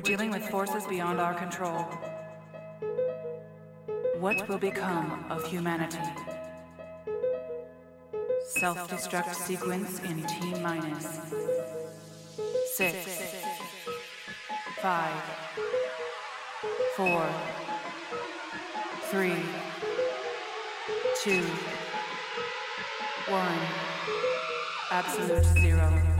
We're dealing with forces beyond our control. What will become of humanity? Self-destruct sequence in T minus six, five, four, three, two, one. Absolute zero.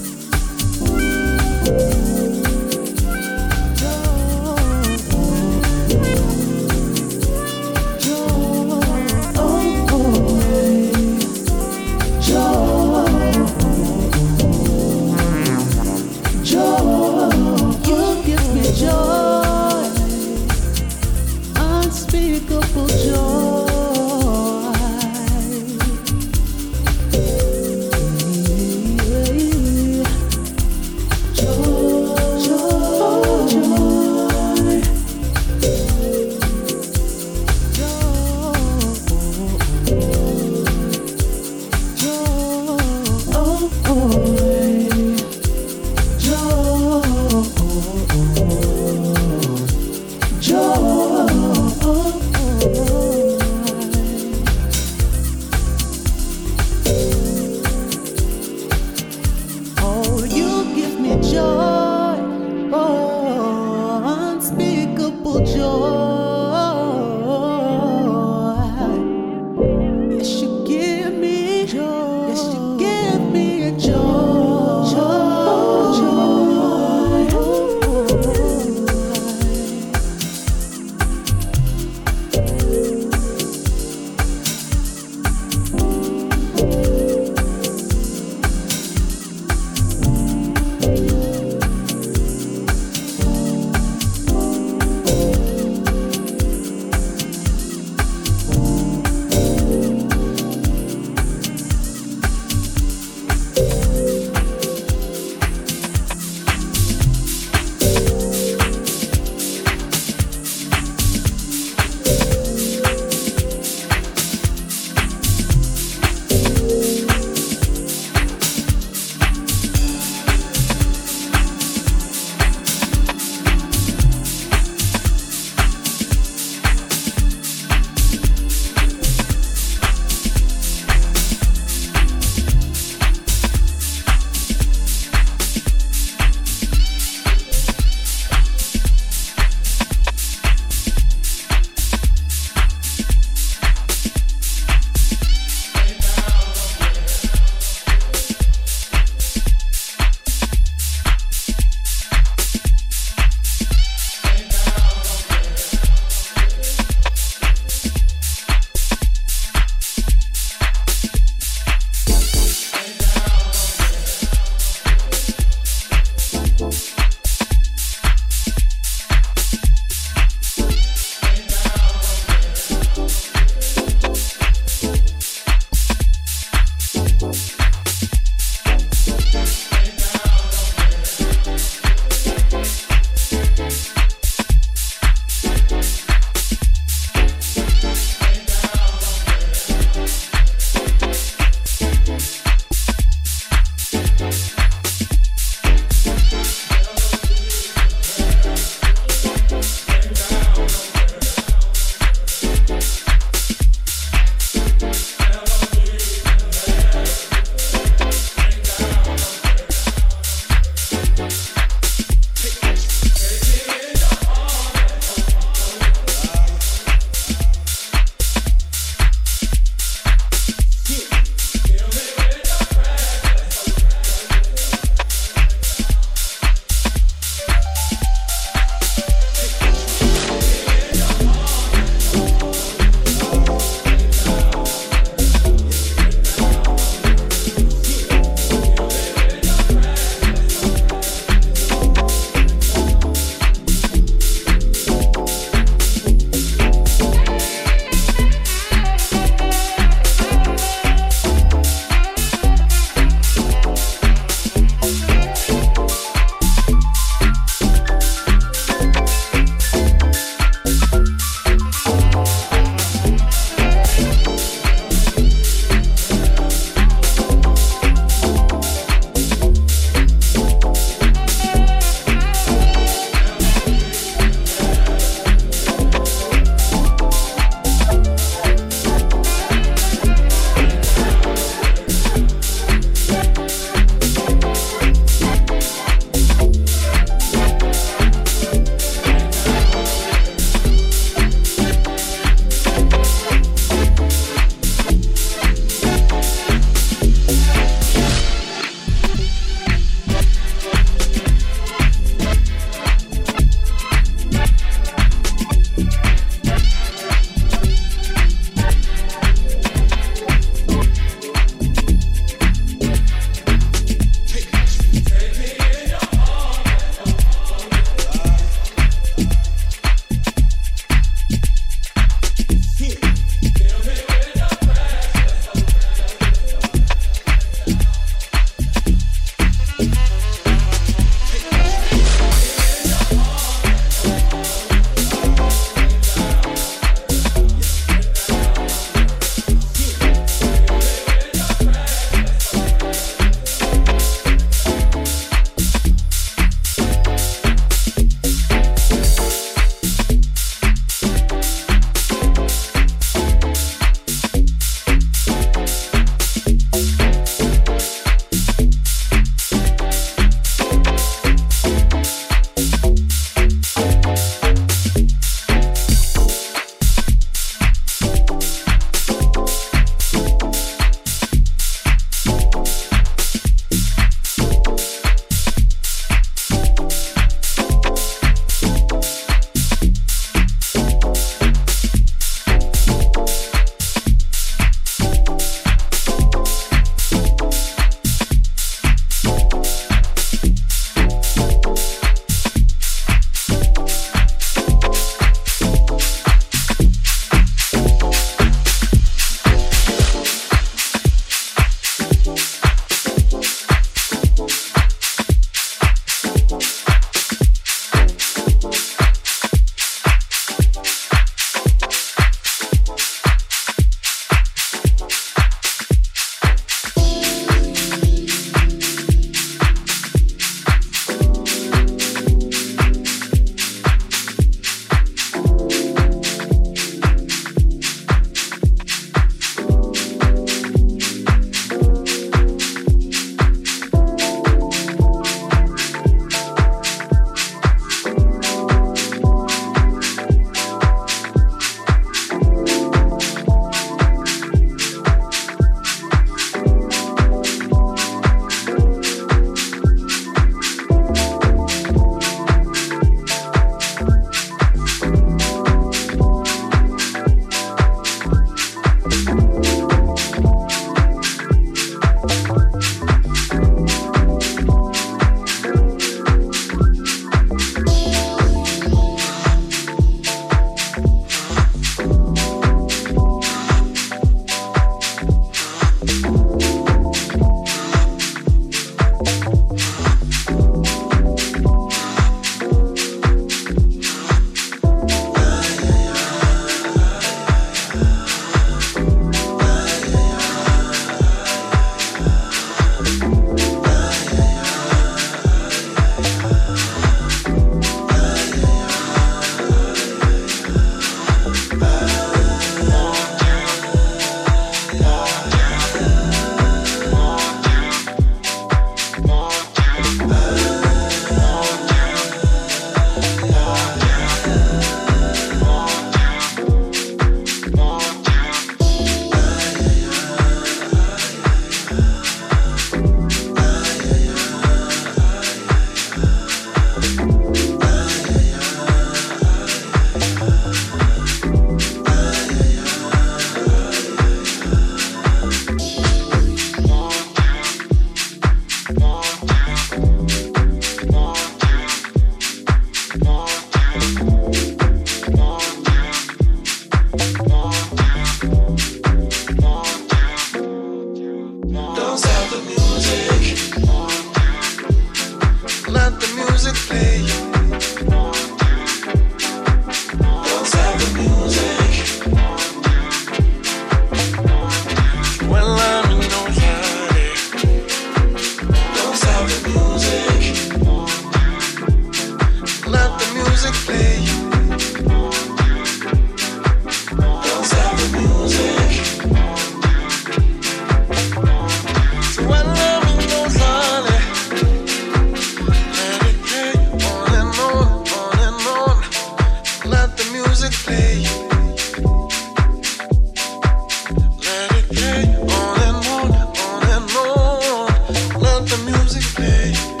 Hey.